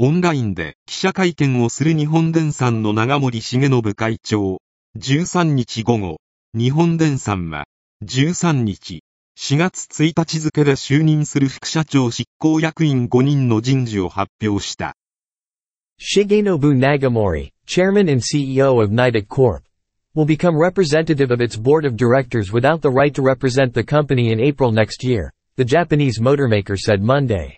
オンラインで記者会見をする日本電産の長森重信会長。13日午後、日本電産は、13日、4月1日付で就任する副社長執行役員5人の人事を発表した。Shigenobu Chairman and CEO of NIDIC Corp., will become representative of its board of directors without the right to represent the company in April next year, the Japanese motormaker said Monday.